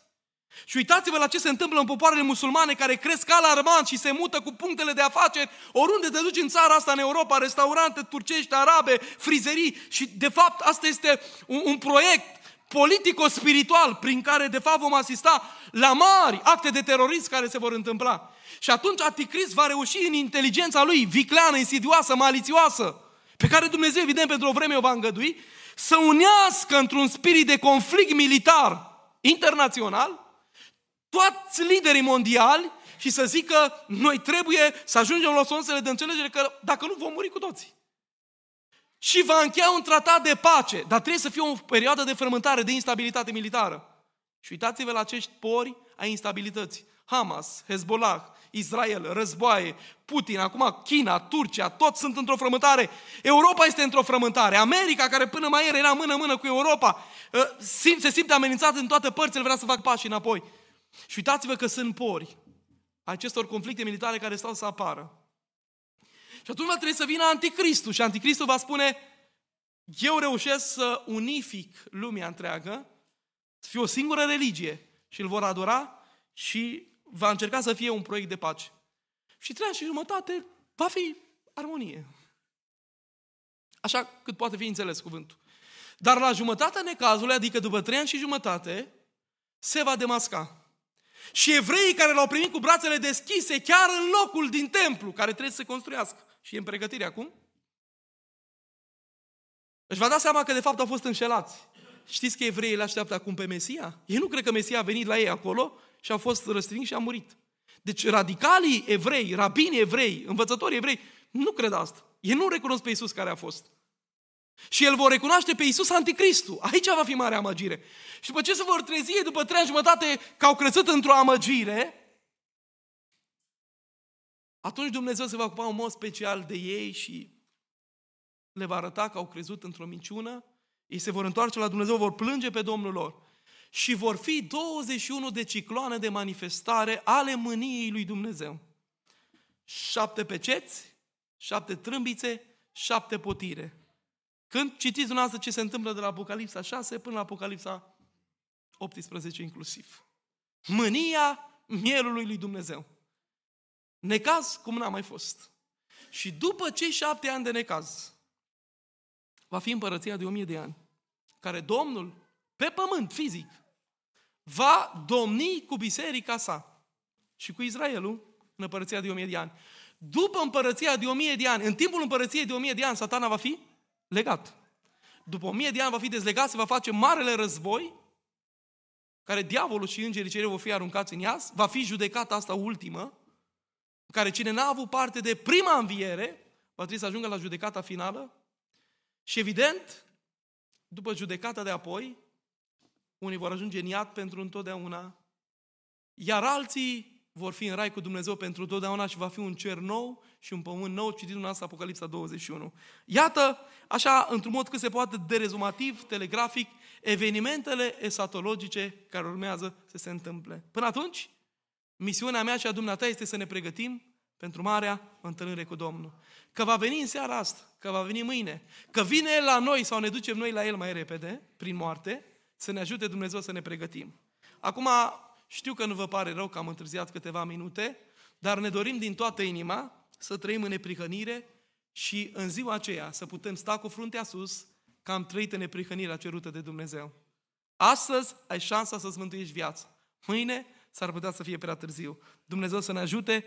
Și uitați-vă la ce se întâmplă în popoarele musulmane care cresc alarmant și se mută cu punctele de afaceri oriunde te duci în țara asta, în Europa, restaurante turcești, arabe, frizerii și de fapt asta este un, un proiect politico-spiritual prin care de fapt vom asista la mari acte de terorism care se vor întâmpla. Și atunci Anticrist va reuși în inteligența lui vicleană, insidioasă, malițioasă, pe care Dumnezeu evident pentru o vreme o va îngădui, să unească într-un spirit de conflict militar internațional toți liderii mondiali și să zică noi trebuie să ajungem la sonsele de înțelegere că dacă nu vom muri cu toții. Și va încheia un tratat de pace, dar trebuie să fie o perioadă de frământare, de instabilitate militară. Și uitați-vă la acești pori a instabilității. Hamas, Hezbollah, Israel, războaie, Putin, acum China, Turcia, toți sunt într-o frământare. Europa este într-o frământare. America, care până mai ieri era mână-mână cu Europa, ă, se simte amenințată în toate părțile, vrea să facă pași înapoi. Și uitați-vă că sunt pori acestor conflicte militare care stau să apară. Și atunci va trebui să vină anticristul și anticristul va spune eu reușesc să unific lumea întreagă, să fie o singură religie și îl vor adora și va încerca să fie un proiect de pace. Și trei ani și jumătate va fi armonie. Așa cât poate fi înțeles cuvântul. Dar la jumătatea necazului, adică după trei ani și jumătate, se va demasca. Și evreii care l-au primit cu brațele deschise, chiar în locul din templu, care trebuie să se construiască, și e în pregătire acum, își va da seama că de fapt au fost înșelați. Știți că evreii le așteaptă acum pe Mesia? Ei nu cred că Mesia a venit la ei acolo și a fost răstigniți și a murit. Deci radicalii evrei, rabinii evrei, învățătorii evrei, nu cred asta. Ei nu recunosc pe Iisus care a fost. Și el vor recunoaște pe Iisus anticristul. Aici va fi marea amăgire. Și după ce se vor trezi după trei ani jumătate că au crescut într-o amăgire, atunci Dumnezeu se va ocupa în mod special de ei și le va arăta că au crezut într-o minciună, ei se vor întoarce la Dumnezeu, vor plânge pe Domnul lor. Și vor fi 21 de cicloane de manifestare ale mâniei lui Dumnezeu. Șapte peceți, șapte trâmbițe, șapte potire. Când citiți dumneavoastră ce se întâmplă de la Apocalipsa 6 până la Apocalipsa 18 inclusiv. Mânia mielului lui Dumnezeu. Necaz cum n-a mai fost. Și după cei șapte ani de necaz, va fi împărăția de o mie de ani, care Domnul, pe pământ, fizic, va domni cu biserica sa și cu Israelul în împărăția de o mie de ani. După împărăția de o mie de ani, în timpul împărăției de o mie de ani, satana va fi legat. După o mie de ani va fi dezlegat, se va face marele război, care diavolul și îngerii cerei vor fi aruncați în iaz, va fi judecata asta ultimă, în care cine n-a avut parte de prima înviere, va trebui să ajungă la judecata finală și evident, după judecata de apoi, unii vor ajunge în iad pentru întotdeauna, iar alții vor fi în rai cu Dumnezeu pentru totdeauna și va fi un cer nou și un pământ nou, citit în asta Apocalipsa 21. Iată, așa, într-un mod cât se poate de rezumativ, telegrafic, evenimentele esatologice care urmează să se întâmple. Până atunci, misiunea mea și a dumneata este să ne pregătim pentru marea întâlnire cu Domnul. Că va veni în seara asta, că va veni mâine, că vine El la noi sau ne ducem noi la El mai repede, prin moarte, să ne ajute Dumnezeu să ne pregătim. Acum, știu că nu vă pare rău că am întârziat câteva minute, dar ne dorim din toată inima să trăim în neprihănire și în ziua aceea să putem sta cu fruntea sus că am trăit în neprihănirea cerută de Dumnezeu. Astăzi ai șansa să-ți mântuiești viața. Mâine s-ar putea să fie prea târziu. Dumnezeu să ne ajute